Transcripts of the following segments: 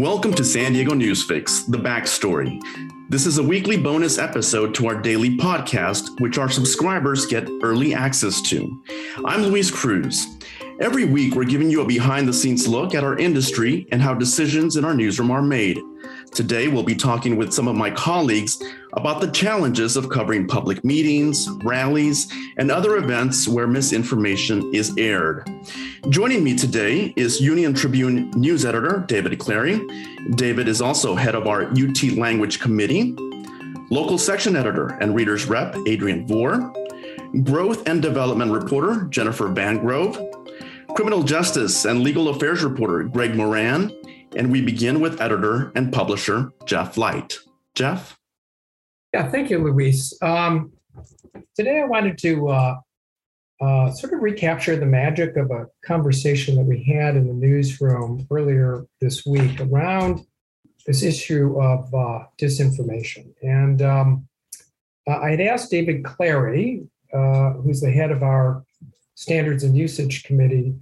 Welcome to San Diego Newsfix, The Backstory. This is a weekly bonus episode to our daily podcast, which our subscribers get early access to. I'm Luis Cruz. Every week, we're giving you a behind the scenes look at our industry and how decisions in our newsroom are made. Today, we'll be talking with some of my colleagues about the challenges of covering public meetings, rallies, and other events where misinformation is aired. Joining me today is Union Tribune news editor David Clary. David is also head of our UT Language Committee, local section editor and readers rep Adrian Vore, growth and development reporter Jennifer Van Grove, criminal justice and legal affairs reporter Greg Moran, and we begin with editor and publisher Jeff Light. Jeff? Yeah, thank you, Luis. Um, today I wanted to uh, uh, sort of recapture the magic of a conversation that we had in the newsroom earlier this week around this issue of uh, disinformation. And um, I had asked David Clary, uh, who's the head of our Standards and Usage Committee,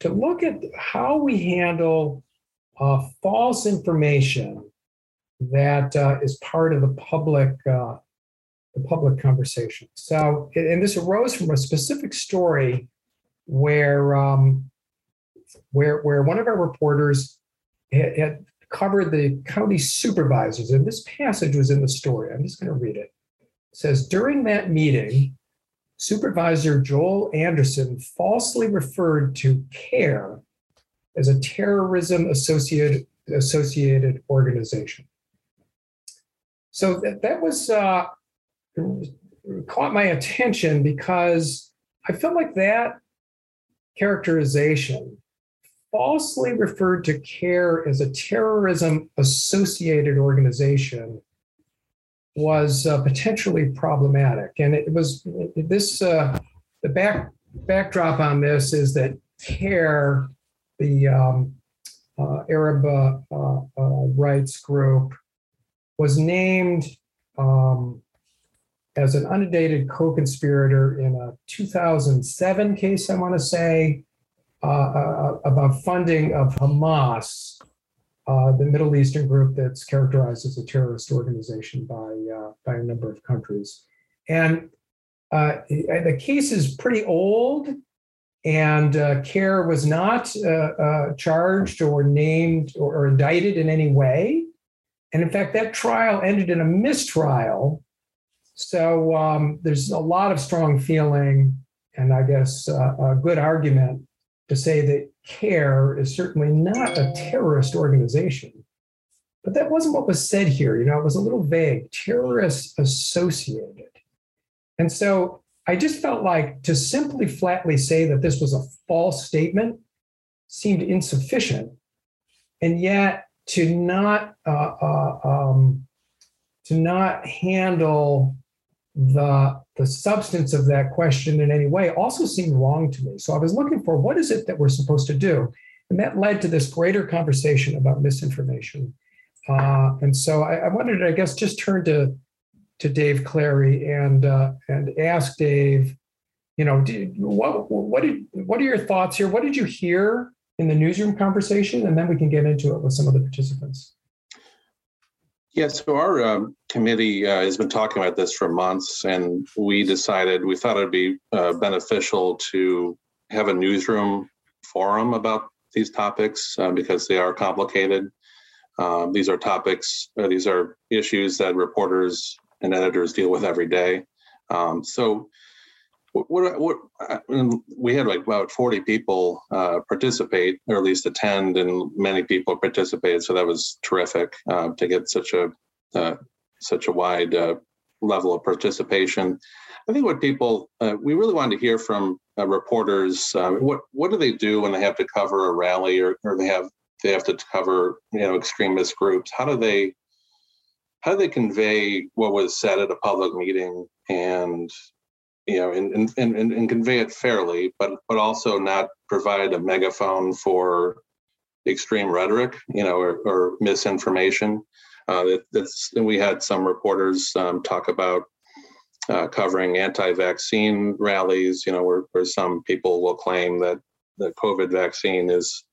to look at how we handle uh, false information that uh, is part of the public uh, the public conversation. So, and this arose from a specific story where um, where where one of our reporters had, had covered the county supervisors, and this passage was in the story. I'm just going to read it. It says during that meeting. Supervisor Joel Anderson falsely referred to CAIR as a terrorism associated associated organization. So that, that was uh, caught my attention because I felt like that characterization falsely referred to CAIR as a terrorism associated organization was uh, potentially problematic. And it was this, uh, the back, backdrop on this is that CAIR, the um, uh, Arab uh, uh, uh, rights group, was named um, as an undated co-conspirator in a 2007 case, I want to say, uh, about funding of Hamas, the Middle Eastern group that's characterized as a terrorist organization by by a number of countries. And uh, the case is pretty old, and uh, CAIR was not charged or named or, or indicted in any way. And in fact, that trial ended in a mistrial. So um, there's a lot of strong feeling and I guess uh, a good argument to say that CAIR is certainly not a terrorist organization. But that wasn't what was said here. You know, it was a little vague, terrorist associated. And so I just felt like to simply flatly say that this was a false statement seemed insufficient. And yet, to not uh, uh, um, to not handle the the substance of that question in any way also seemed wrong to me. So I was looking for what is it that we're supposed to do, and that led to this greater conversation about misinformation. Uh, and so I, I, wanted to, I guess, just turn to to Dave Clary and uh, and ask Dave, you know, did, what what did what are your thoughts here? What did you hear in the newsroom conversation, and then we can get into it with some of the participants. Yeah, so our um, committee uh, has been talking about this for months, and we decided we thought it'd be uh, beneficial to have a newsroom forum about these topics uh, because they are complicated. Um, these are topics, uh, these are issues that reporters and editors deal with every day. Um, so what, what, we had like about 40 people uh, participate or at least attend and many people participated so that was terrific uh, to get such a uh, such a wide uh, level of participation i think what people uh, we really wanted to hear from uh, reporters what what do they do when they have to cover a rally or, or they have they have to cover you know extremist groups how do they how do they convey what was said at a public meeting and you know, and, and, and, and convey it fairly, but but also not provide a megaphone for extreme rhetoric, you know, or, or misinformation. Uh, that, that's and we had some reporters um, talk about uh, covering anti-vaccine rallies, you know, where, where some people will claim that the COVID vaccine is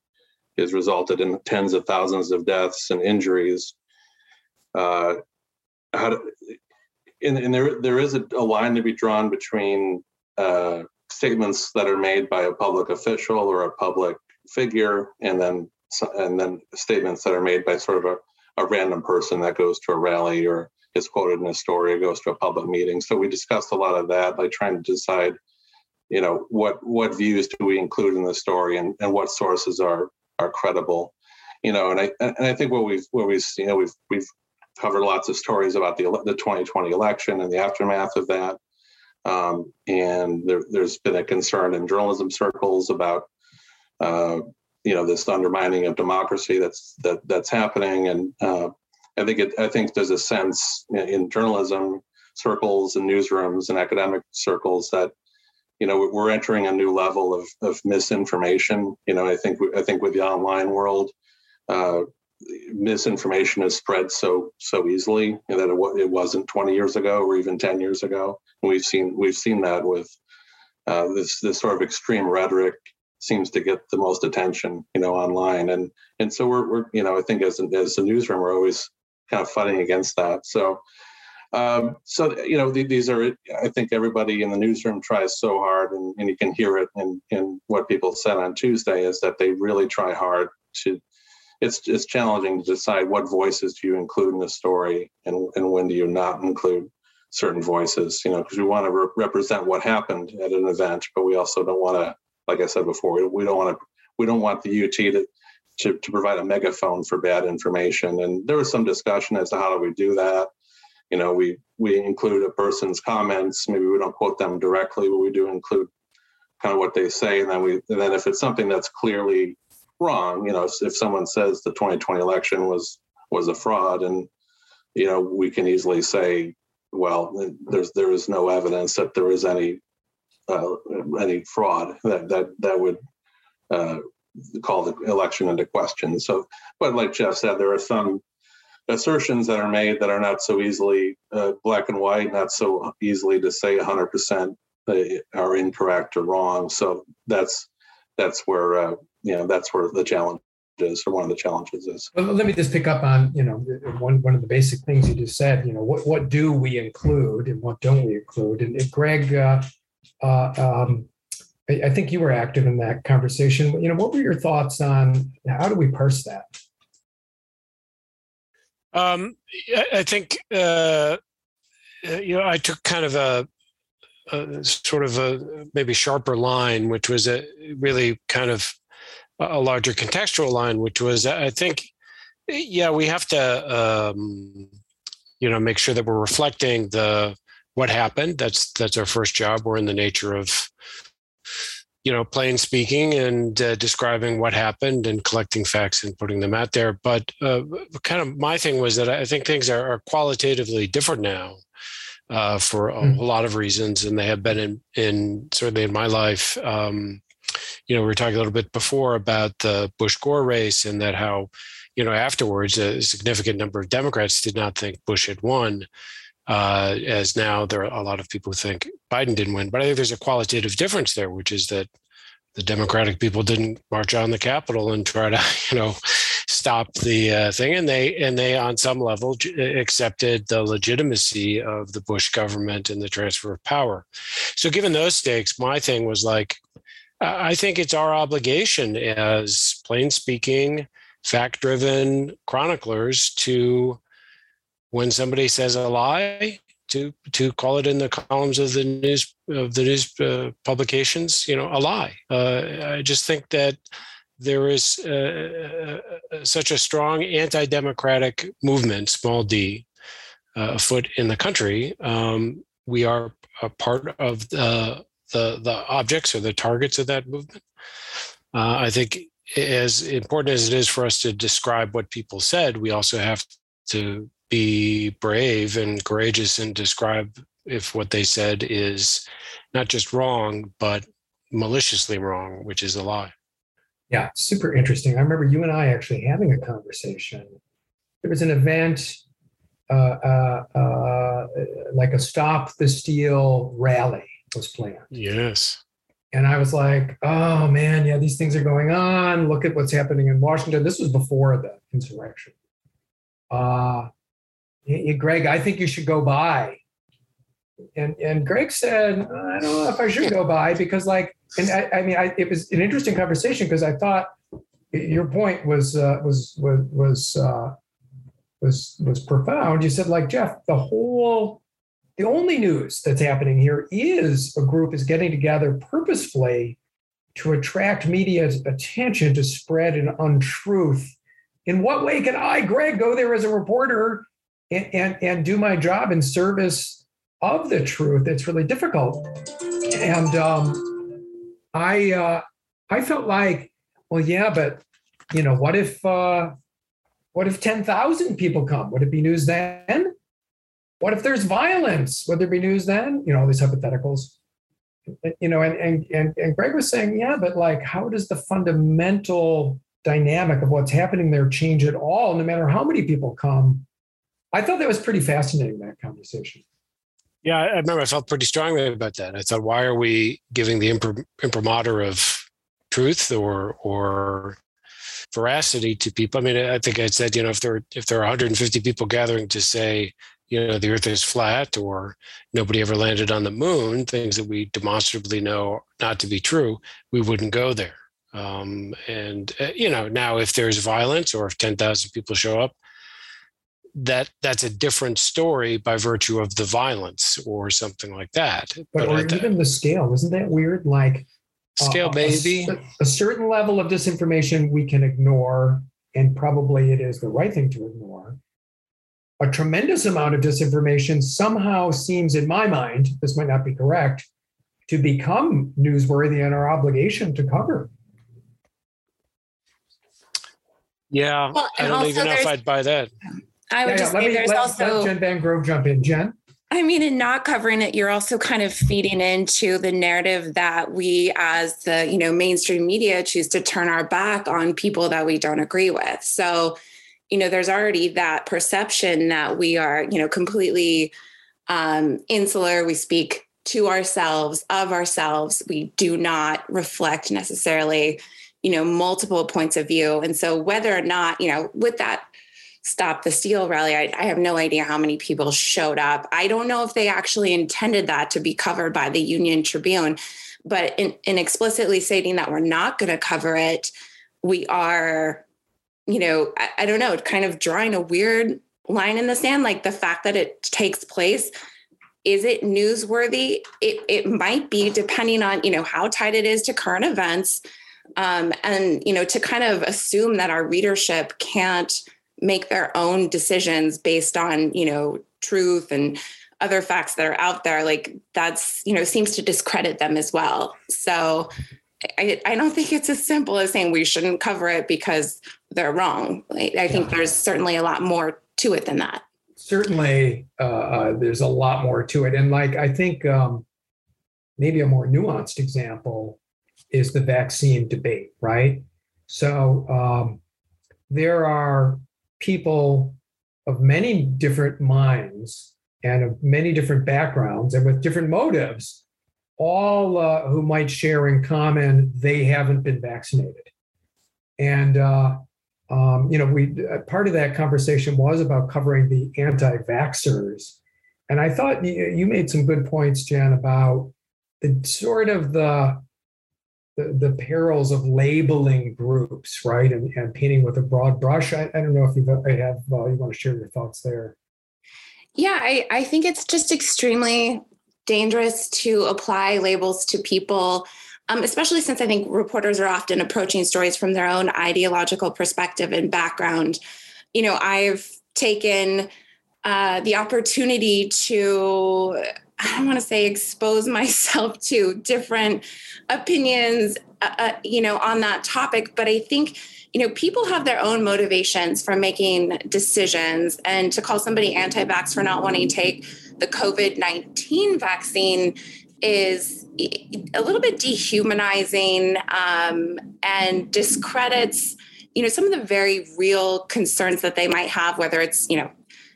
has resulted in tens of thousands of deaths and injuries. Uh, how do, and, and there there is a, a, line to be drawn between uh, statements that are made by a public official or a public figure, and then and then statements that are made by sort of a, a random person that goes to a rally or is quoted in a story or goes to a public meeting. So we discussed a lot of that, like trying to decide, you know, what what views do we include in the story and, and what sources are are credible. You know, and I and I think what we've what we've you know we've we've covered lots of stories about the the 2020 election and the aftermath of that. Um, and there, has been a concern in journalism circles about uh, you know this undermining of democracy that's that that's happening and uh, I think it I think there's a sense in journalism circles and newsrooms and academic circles that you know we're entering a new level of, of misinformation you know I think I think with the online world uh, misinformation has spread so so easily that it, it wasn't 20 years ago or even 10 years ago and we've seen we've seen that with uh, this this sort of extreme rhetoric seems to get the most attention, you know, online. And and so we're, we're you know, I think as as a newsroom, we're always kind of fighting against that. So um, so you know, th- these are I think everybody in the newsroom tries so hard, and, and you can hear it in in what people said on Tuesday is that they really try hard to. It's it's challenging to decide what voices do you include in the story, and and when do you not include certain voices. You know, because we want to re- represent what happened at an event, but we also don't want to like I said before, we, we don't want to we don't want the UT to, to, to provide a megaphone for bad information. And there was some discussion as to how do we do that. You know, we we include a person's comments. Maybe we don't quote them directly, but we do include kind of what they say. And then we and then if it's something that's clearly wrong, you know, if someone says the 2020 election was was a fraud, and you know, we can easily say, well, there's there is no evidence that there is any uh, any fraud that that that would uh, call the election into question. So, but like Jeff said, there are some assertions that are made that are not so easily uh, black and white, not so easily to say 100% they are incorrect or wrong. So that's that's where uh, you know that's where the challenge is, or one of the challenges is. Well, let me just pick up on you know one one of the basic things you just said. You know what what do we include and what don't we include? And Greg, uh, uh, um, I, I, think you were active in that conversation. You know, what were your thoughts on how do we parse that? Um, I, think uh, uh, you know I took kind of a, a, sort of a maybe sharper line, which was a really kind of a larger contextual line, which was I think yeah we have to um, you know make sure that we're reflecting the what happened. That's that's our first job. We're in the nature of you know plain speaking and uh, describing what happened and collecting facts and putting them out there. But uh, kind of my thing was that I think things are, are qualitatively different now. Uh, for a, a, lot of reasons, and they have been in, in certainly in my life. Um, you know, we were talking a little bit before about the Bush Gore race and that how, you know, afterwards a significant number of Democrats did not think Bush had won uh, as now there are a lot of people who think Biden didn't win. But I think there's a qualitative difference there, which is that the Democratic people didn't march on the Capitol and try to, you know, stop the uh, thing, and they and they on some level accepted the legitimacy of the Bush government and the transfer of power. So, given those stakes, my thing was like, I think it's our obligation as plain speaking, fact driven chroniclers to when somebody says a lie to to call it in the columns of the news of the news uh, publications you know a lie. Uh, i just think that there is uh, uh such a strong anti-democratic movement small d uh, afoot in the country. Um, we are a part of the, the the objects or the targets of that movement uh, i think as important as it is for us to describe what people said we also have to be brave and courageous and describe if what they said is not just wrong, but maliciously wrong, which is a lie. Yeah, super interesting. I remember you and I actually having a conversation. There was an event, uh, uh, uh, like a Stop the Steal rally was planned. Yes. And I was like, oh man, yeah, these things are going on. Look at what's happening in Washington. This was before the insurrection. Uh, Greg, I think you should go by. And and Greg said, I don't know if I should go by because like, and I, I mean, I, it was an interesting conversation because I thought your point was uh, was was was uh, was was profound. You said like Jeff, the whole the only news that's happening here is a group is getting together purposefully to attract media's attention to spread an untruth. In what way can I, Greg, go there as a reporter and, and, and do my job in service of the truth? It's really difficult. And um, I uh, I felt like, well, yeah, but you know, what if uh, what if 10,000 people come? Would it be news then? What if there's violence? Would there be news then? You know, all these hypotheticals. You know, and and and, and Greg was saying, yeah, but like, how does the fundamental dynamic of what's happening there change at all, no matter how many people come? I thought that was pretty fascinating, that conversation. Yeah, I remember I felt pretty strongly about that. I thought, why are we giving the imprimatur of truth or or veracity to people? I mean, I think I said, you know, if there if there are 150 people gathering to say you know the earth is flat or nobody ever landed on the moon things that we demonstrably know not to be true we wouldn't go there. Um, and uh, you know now if there's violence or if 10,000 people show up that that's a different story by virtue of the violence or something like that. But, but or even the scale isn't that weird? Like scale uh, maybe. a, a certain level of disinformation we can ignore and probably it is the right thing to ignore a tremendous amount of disinformation somehow seems, in my mind, this might not be correct, to become newsworthy and our obligation to cover. Yeah, well, I don't even know if I'd buy that. I would yeah, just yeah, say me, there's let, also let Jen Van Grove jump in. Jen. I mean, in not covering it, you're also kind of feeding into the narrative that we, as the you know mainstream media, choose to turn our back on people that we don't agree with. So you know there's already that perception that we are you know completely um, insular. We speak to ourselves of ourselves. We do not reflect necessarily you know multiple points of view. And so whether or not you know with that stop the steal rally I, I, have no idea how many people showed up. I don't know if they actually intended that to be covered by the union tribune but in, in explicitly stating that we're not going to cover it we are you know, I, I don't know, kind of drawing a weird line in the sand, like the fact that it takes place is it newsworthy? It, it might be depending on you know how tight it is to current events um, and you know to kind of assume that our readership can't make their own decisions based on you know truth and other facts that are out there like that's you know seems to discredit them as well. So I, I don't think it's as simple as saying we shouldn't cover it because they're wrong. I think there's certainly a lot more to it than that. Certainly, uh, uh, there's a lot more to it. And like, I think um, maybe a more nuanced example is the vaccine debate, right? So um, there are people of many different minds and of many different backgrounds and with different motives all uh, who might share in common they haven't been vaccinated. And uh, um, you know, we uh, part of that conversation was about covering the anti-vaxxers, and I thought you, you made some good points, Jen, about the sort of the the, the perils of labeling groups, right, and, and painting with a broad brush. I, I don't know if you have uh, you want to share your thoughts there. Yeah, I, I think it's just extremely dangerous to apply labels to people, um, especially since I think reporters are often approaching stories from their own ideological perspective and background. You know, I've taken uh, the opportunity to, I don't want to say expose myself to different opinions, uh, uh, you know, on that topic, but I think you know, people have their own motivations for making decisions. And to call somebody anti vax for not wanting to take the COVID 19 vaccine is a little bit dehumanizing um, and discredits you know some of the very real concerns that they might have whether it's you know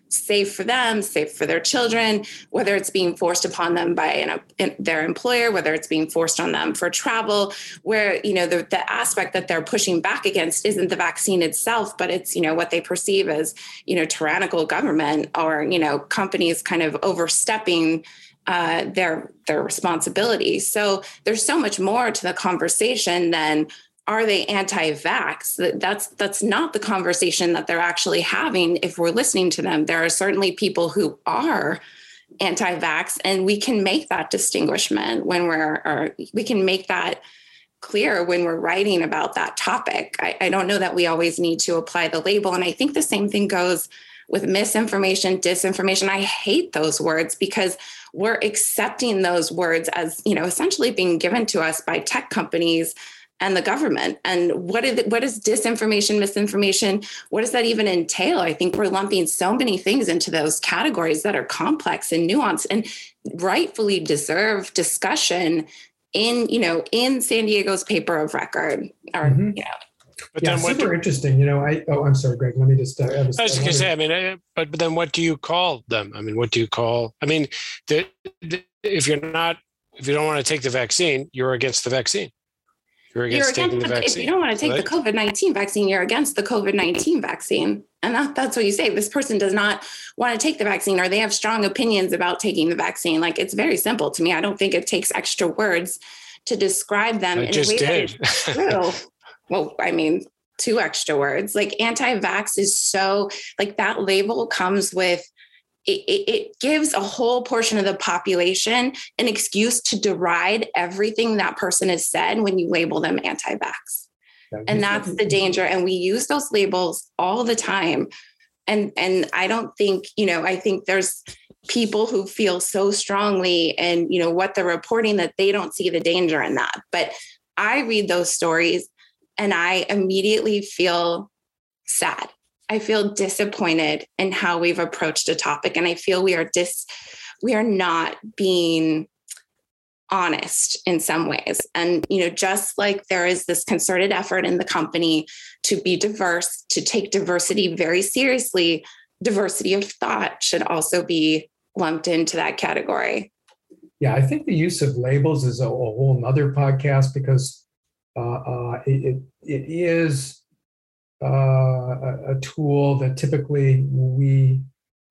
safe for them, safe for their children, whether it's being forced upon them by an, their employer, whether it's being forced on them for travel, where, you know, the, the aspect that they're pushing back against isn't the vaccine itself, but it's, you know, what they perceive as, you know, tyrannical government or, you know, companies kind of overstepping uh, their their responsibilities. So there's so much more to the conversation than are they anti-vax? That's that's not the conversation that they're actually having if we're listening to them. There are certainly people who are anti-vax and we can make that distinguishment when we're or we can make that clear when we're writing about that topic. I, I don't know that we always need to apply the label and i think the same thing goes with misinformation disinformation. I hate those words because we're accepting those words as you know essentially being given to us by tech companies and the government. And what is what is disinformation, misinformation? What does that even entail? I think we're lumping so many things into those categories that are complex and nuanced and rightfully deserve discussion in you know in San Diego's paper of record or mm-hmm. you know. But yeah, super do, interesting. You know, I oh, I'm sorry, Greg. Let me just. Uh, I was, going to say. I mean, uh, but, but then what do you call them? I mean, what do you call? I mean, the, the, if you're not, if you don't want to take the vaccine, you're against the vaccine. You're against, you're against the, If you don't want to take right? the COVID 19 vaccine, you're against the COVID 19 vaccine. And that, that's what you say. This person does not want to take the vaccine or they have strong opinions about taking the vaccine. Like it's very simple to me. I don't think it takes extra words to describe them I in a way did. true. well, I mean, two extra words. Like anti vax is so, like that label comes with it, it, gives a whole portion of the population an excuse to deride everything that person has said when you label them anti-vax. and that's the danger. And we use those labels all the time. And and I don't think, you know, I think there's people who feel so strongly and you know what they're reporting that they don't see the danger in that. But I read those stories and I immediately feel sad I feel disappointed in how we've approached a topic. And I feel we are dis we are not being honest in some ways. And you know, just like there is this concerted effort in the company to be diverse, to take diversity very seriously, diversity of thought should also be lumped into that category. Yeah, I think the use of labels is a, a whole nother podcast because uh, uh, it, it is uh, a, a tool that typically we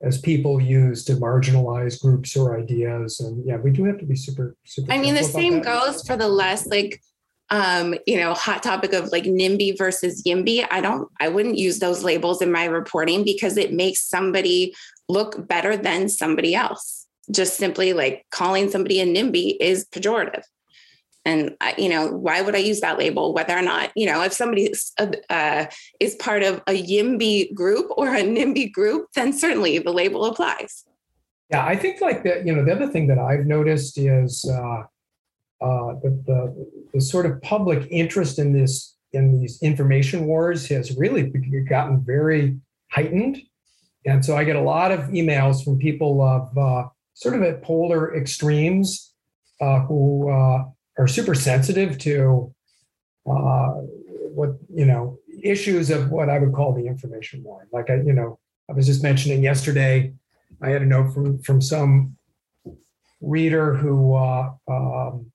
as people use to marginalize groups or ideas. And yeah we do have to be super super i mean the same goes for the less like um you know hot topic of like nimby versus yimby. I don't i wouldn't use those labels in my reporting because it makes somebody look better than somebody else. Just simply like calling somebody a nimby is pejorative and you know why would i use that label whether or not you know if somebody uh, is part of a yimby group or a nimby group then certainly the label applies. Yeah i think like that you know the other thing that i've noticed is uh, uh, the, the, the sort of public interest in this in these information wars has really gotten very heightened. And so i get a lot of emails from people of uh, sort of at polar extremes uh, who uh, are super sensitive to uh, what you know issues of what I would call the information war. Like I, you know, I was just mentioning yesterday, I had a note from from some reader who uh, um,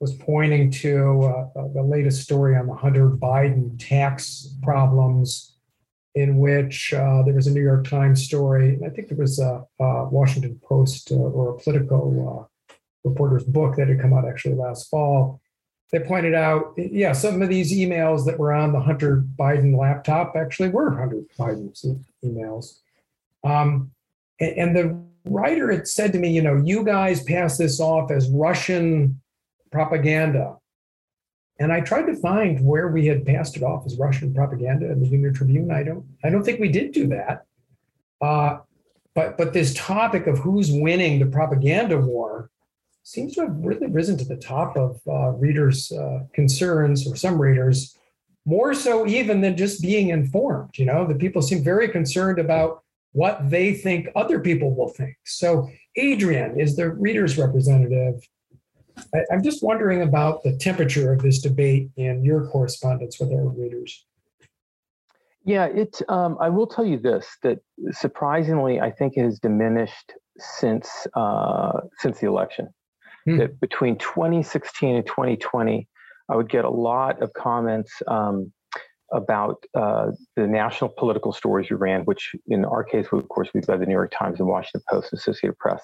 was pointing to uh, uh the latest story on the Hunter Biden tax problems, in which uh, there was a New York Times story. I think there was a, a Washington Post uh, or a Politico reporter's book that had come out actually last fall. They pointed out, yeah, some of these emails that were on the Hunter Biden laptop actually were Hunter Biden's emails. Um, and, and the writer had said to me, you know, you guys pass this off as Russian propaganda. And I tried to find where we had passed it off as Russian propaganda in the Union Tribune. I don't, I don't think we did do that. Uh, but but this topic of who's winning the propaganda war seems to have really risen to the top of uh, readers' uh, concerns, or some readers, more so even than just being informed. You know, the people seem very concerned about what they think other people will think. So, Adrian is the reader's representative. I, I'm just wondering about the temperature of this debate in your correspondence with our readers. Yeah, it. Um, I will tell you this: that surprisingly, I think it has diminished since uh, since the election. Hmm. That between 2016 and 2020, I would get a lot of comments um, about uh, the national political stories we ran, which in our case, of course, we've got the New York Times and Washington Post and Associated Press.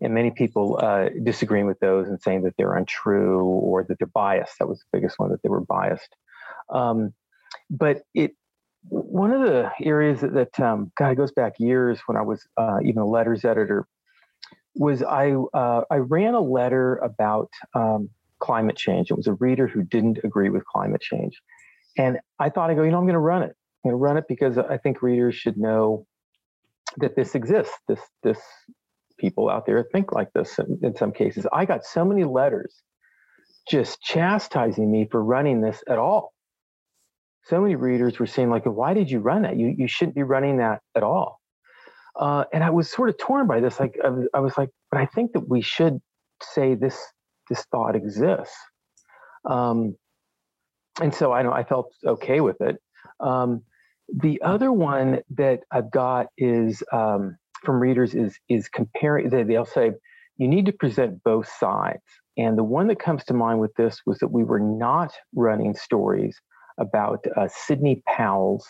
And many people uh, disagreeing with those and saying that they're untrue or that they're biased. That was the biggest one, that they were biased. Um, but it one of the areas that, that um, God, goes back years when I was uh, even a letters editor, was I uh, I ran a letter about um, climate change. It was a reader who didn't agree with climate change, and I thought I go, you know, I'm going to run it. I'm going to run it because I think readers should know that this exists. This this people out there think like this in, in some cases. I got so many letters just chastising me for running this at all so many readers were saying like why did you run that you, you shouldn't be running that at all uh, and i was sort of torn by this like I was, I was, like but i think that we should say this this thought exists. Um, and so i know i felt okay with it. Um, the other one that i've got is um, from readers is is comparing they, they'll say you need to present both sides. And the one that comes to mind with this was that we were not running stories about uh, Sidney Powell's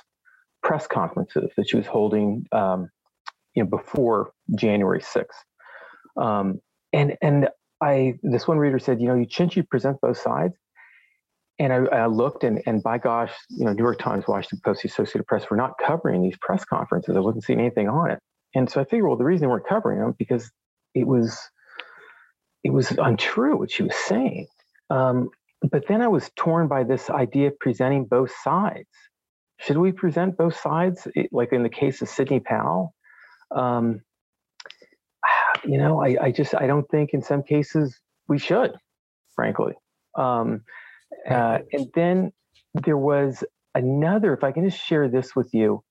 press conferences that she was holding, um, you know, before January 6th. Um, and and I this one reader said, you know, you shouldn't you present both sides? And I, I, looked, and and by gosh, you know, New York Times, Washington Post, the Associated Press were not covering these press conferences. I wasn't seeing anything on it, and so I figured, well, the reason they weren't covering them because it was it was untrue what she was saying. Um, but then I was torn by this idea of presenting both sides. Should we present both sides, like in the case of Sidney Powell? Um, you know, I, I, just I don't think in some cases we should, frankly. Um, uh, and then there was another. If I can just share this with you,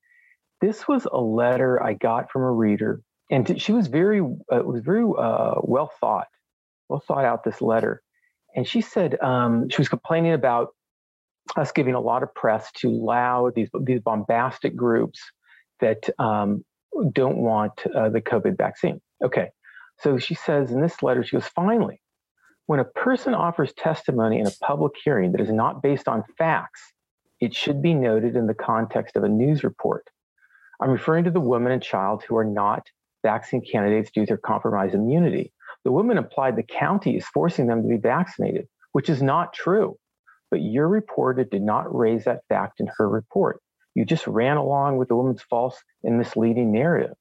this was a letter I got from a reader, and she was very uh, it was very uh, well thought, well thought out. This letter, and she said um, she was complaining about us giving a lot of press to loud these these bombastic groups that um, don't want uh, the COVID vaccine. Okay, so she says in this letter, she goes, finally, when a person offers testimony in a public hearing that is not based on facts, it should be noted in the context of a news report. I'm referring to the woman and child who are not vaccine candidates due to their compromised immunity. The woman implied the county is forcing them to be vaccinated, which is not true. But your reporter did not raise that fact in her report. You just ran along with the woman's false and misleading narrative.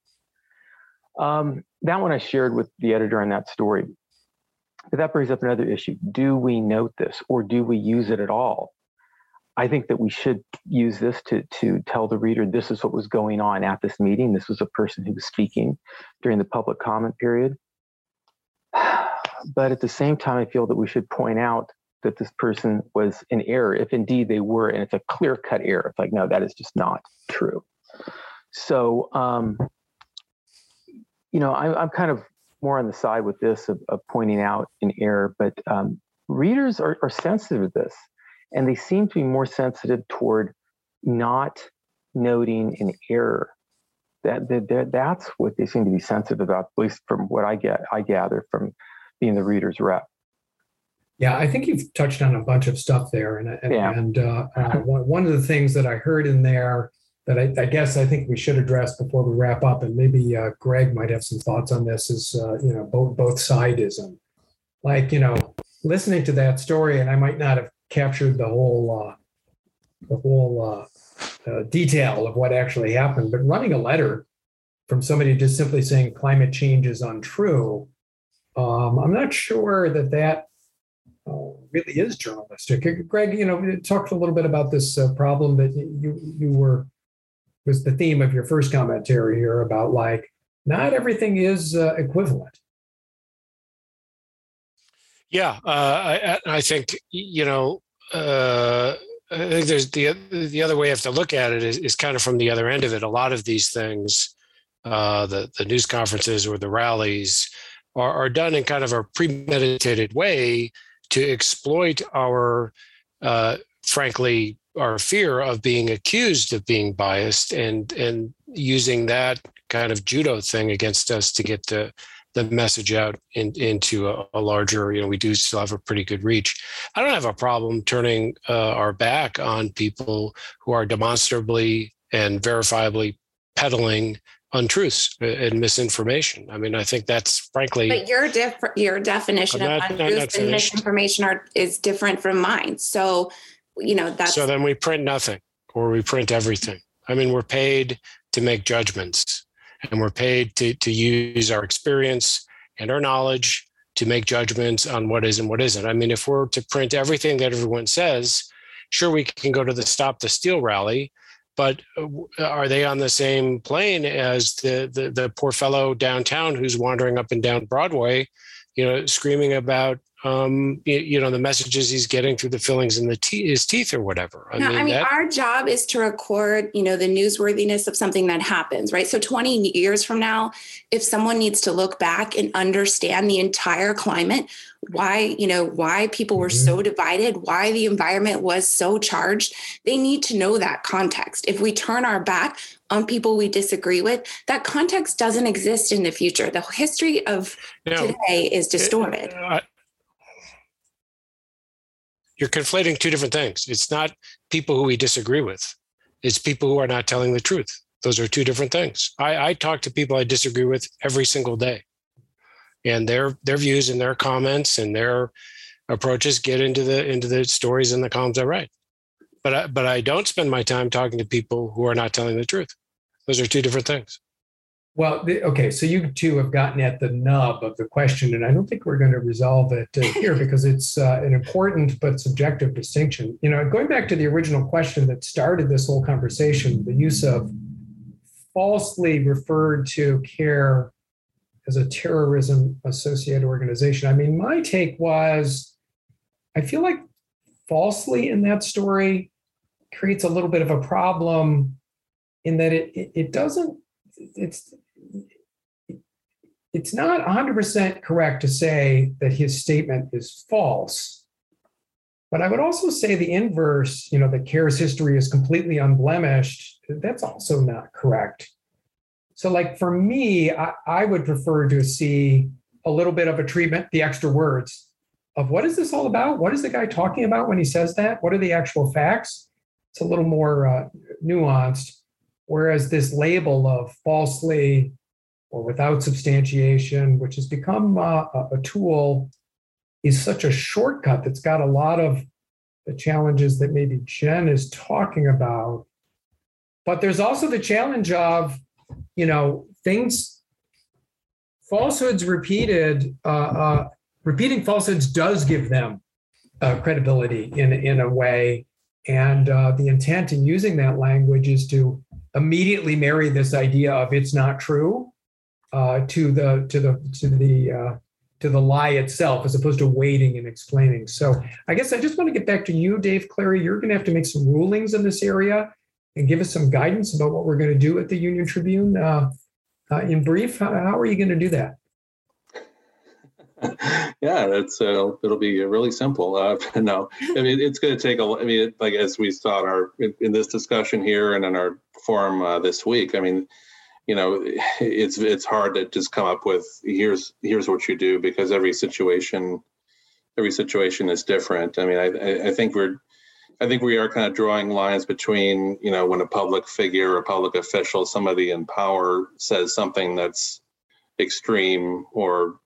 Um, that one I shared with the editor on that story. But that brings up another issue. Do we note this or do we use it at all? I think that we should use this to, to tell the reader this is what was going on at this meeting. This was a person who was speaking during the public comment period. But at the same time, I feel that we should point out that this person was in error, if indeed they were, and it's a clear cut error. It's like, no, that is just not true. So, um, you know, I, am kind of more on the side with this of, of pointing out an error, but um, readers are, are sensitive to this, and they seem to be more sensitive toward not noting an error. That, that that's what they seem to be sensitive about, at least from what I get, I gather from being the reader's rep. Yeah, I think you've touched on a bunch of stuff there, and and, yeah. and uh, uh, one, of the things that I heard in there that I, I, guess I think we should address before we wrap up, and maybe uh, Greg might have some thoughts on this, is uh, you know both both sidism, like you know listening to that story, and I might not have captured the whole uh, the whole uh, detail of what actually happened, but running a letter from somebody just simply saying climate change is untrue um, I'm not sure that that really is journalistic. Greg, you know, talked a little bit about this uh, problem that you you were was the theme of your first commentary here about like not everything is uh, equivalent. Yeah, uh, I, I think you know. Uh, I think there's the the other way you have to look at it is, is kind of from the other end of it. A lot of these things, uh, the the news conferences or the rallies, are, are done in kind of a premeditated way to exploit our, uh, frankly, our fear of being accused of being biased and and using that kind of judo thing against us to get the the message out in, into a, a, larger you know we do still have a pretty good reach. I don't have a problem turning uh, our back on people who are demonstrably and verifiably peddling untruths and misinformation. I mean, I think that's frankly. But your def- your definition of untruths and misinformation are, is different from mine. So, you know, that's. So then we print nothing or we print everything. I mean, we're paid to make judgments and we're paid to, to use our experience and our knowledge to make judgments on what is and what isn't. I mean, if we're to print everything that everyone says, sure, we can go to the Stop the Steal rally but uh, are they on the same plane as the, the, the poor fellow downtown who's wandering up and down Broadway, you know, screaming about um, you, you, know the messages he's getting through the fillings in the te- his teeth or whatever. I no, mean, I mean that- our job is to record, you know, the newsworthiness of something that happens, right? So 20 years from now, if someone needs to look back and understand the entire climate, why you know why people were mm-hmm. so divided why the environment was so charged they need to know that context if we turn our back on people we disagree with that context doesn't exist in the future the history of today is distorted uh, you're conflating two different things it's not people who we disagree with it's people who are not telling the truth those are two different things i, I talk to people i disagree with every single day and their their views and their comments and their approaches get into the into the stories and the columns I write. But I, but I don't spend my time talking to people who are not telling the truth. Those are two different things. Well, the, okay, so you two have gotten at the nub of the question, and I don't think we're going to resolve it uh, here because it's uh, an important but subjective distinction. You know, going back to the original question that started this whole conversation, the use of falsely referred to CAIR as a terrorism associated organization. I mean, my take was I feel like falsely in that story creates a little bit of a problem in that it, it, it doesn't, it's, it's not 100% correct to say that his statement is false. But I would also say the inverse, you know, that CAIR's history is completely unblemished, that's also not correct. So, like for me, I, I would prefer to see a little bit of a treatment, the extra words of what is this all about? What is the guy talking about when he says that? What are the actual facts? It's a little more uh, nuanced. Whereas this label of falsely or without substantiation, which has become uh, a tool, is such a shortcut that's got a lot of the challenges that maybe Jen is talking about. But there's also the challenge of you know, things, falsehoods repeated, uh, uh, repeating falsehoods does give them uh, credibility in, in a way. And uh, the intent in using that language is to immediately marry this idea of it's not true uh, to the to the to the uh, to the lie itself, as opposed to waiting and explaining. So I guess I just want to get back to you, Dave Clary. You're going to have to make some rulings in this area and give us some guidance about what we're going to do at the Union Tribune. Uh, uh, in brief, how, how, are you going to do that? yeah, it's uh, it'll be really simple. Uh, no, I mean it's going to take a. I mean, like as we saw in our in, in this discussion here and in our forum this week. I mean, you know, it's it's hard to just come up with here's here's what you do because every situation every situation is different. I mean, I I think we're I think we are kind of drawing lines between, you know, when a public figure or public official, somebody in power says something that's extreme or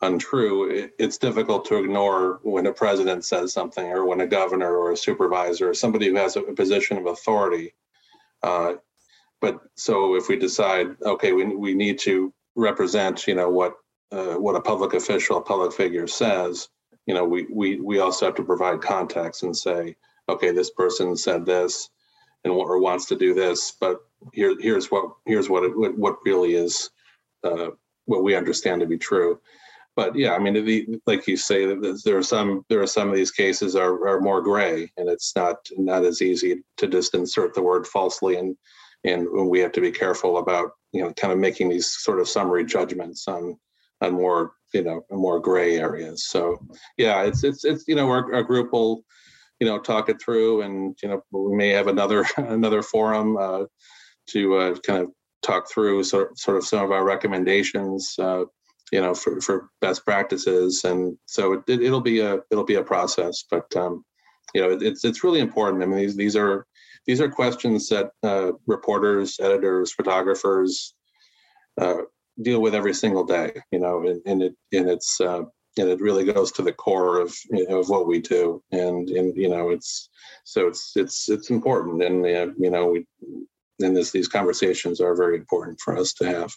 untrue, it's difficult to ignore when a president says something or when a governor or a supervisor or somebody who has a position of authority. Uh, but so if we decide, okay, we, we need to represent, you know, what uh, what a public official, a public figure says, you know, we, we, we also have to provide context and say, okay, this person said this and what or wants to do this, but here here's what here's what it, what really is uh, what we understand to be true. But yeah, I mean, the, like you say, there are some there are some of these cases are, are more gray, and it's not not as easy to just insert the word falsely, and and we have to be careful about you know kind of making these sort of summary judgments on on more you know more gray areas. So yeah, it's it's it's you know our, our group will you know, talk it through, and you know, we may have another another forum uh, to uh, kind of talk through sort sort of some of our recommendations. Uh, you know, for, for best practices, and so it, it, will be a it'll be a process, but um, you know, it's it's really important. I mean, these these are these are questions that uh, reporters, editors, photographers uh, deal with every single day. You know, and, and it and it's uh, and it really goes to the core of you know, of what we do. And and you know, it's so it's it's it's important. And uh, you know, we and this these conversations are very important for us to have.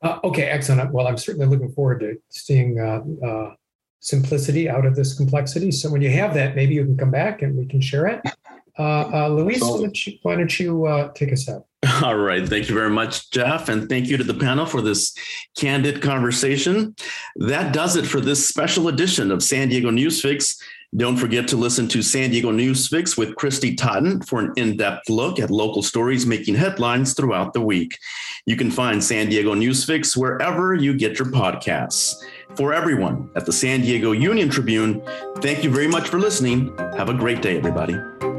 Uh, okay, excellent. Well, I'm certainly looking forward to seeing uh, simplicity out of this complexity. So when you have that, maybe you can come back and we can share it. Uh, uh, Luis, why don't you, why don't you uh, take us out? All right. Thank you very much, Jeff. And thank you to the panel for this candid conversation. That does it for this special edition of San Diego Newsfix. Don't forget to listen to San Diego Newsfix with Kristy Totten for an in depth look at local stories making headlines throughout the week. You can find San Diego Newsfix wherever you get your podcasts. For everyone at the San Diego Union Tribune, thank you very much for listening. Have a great day, everybody.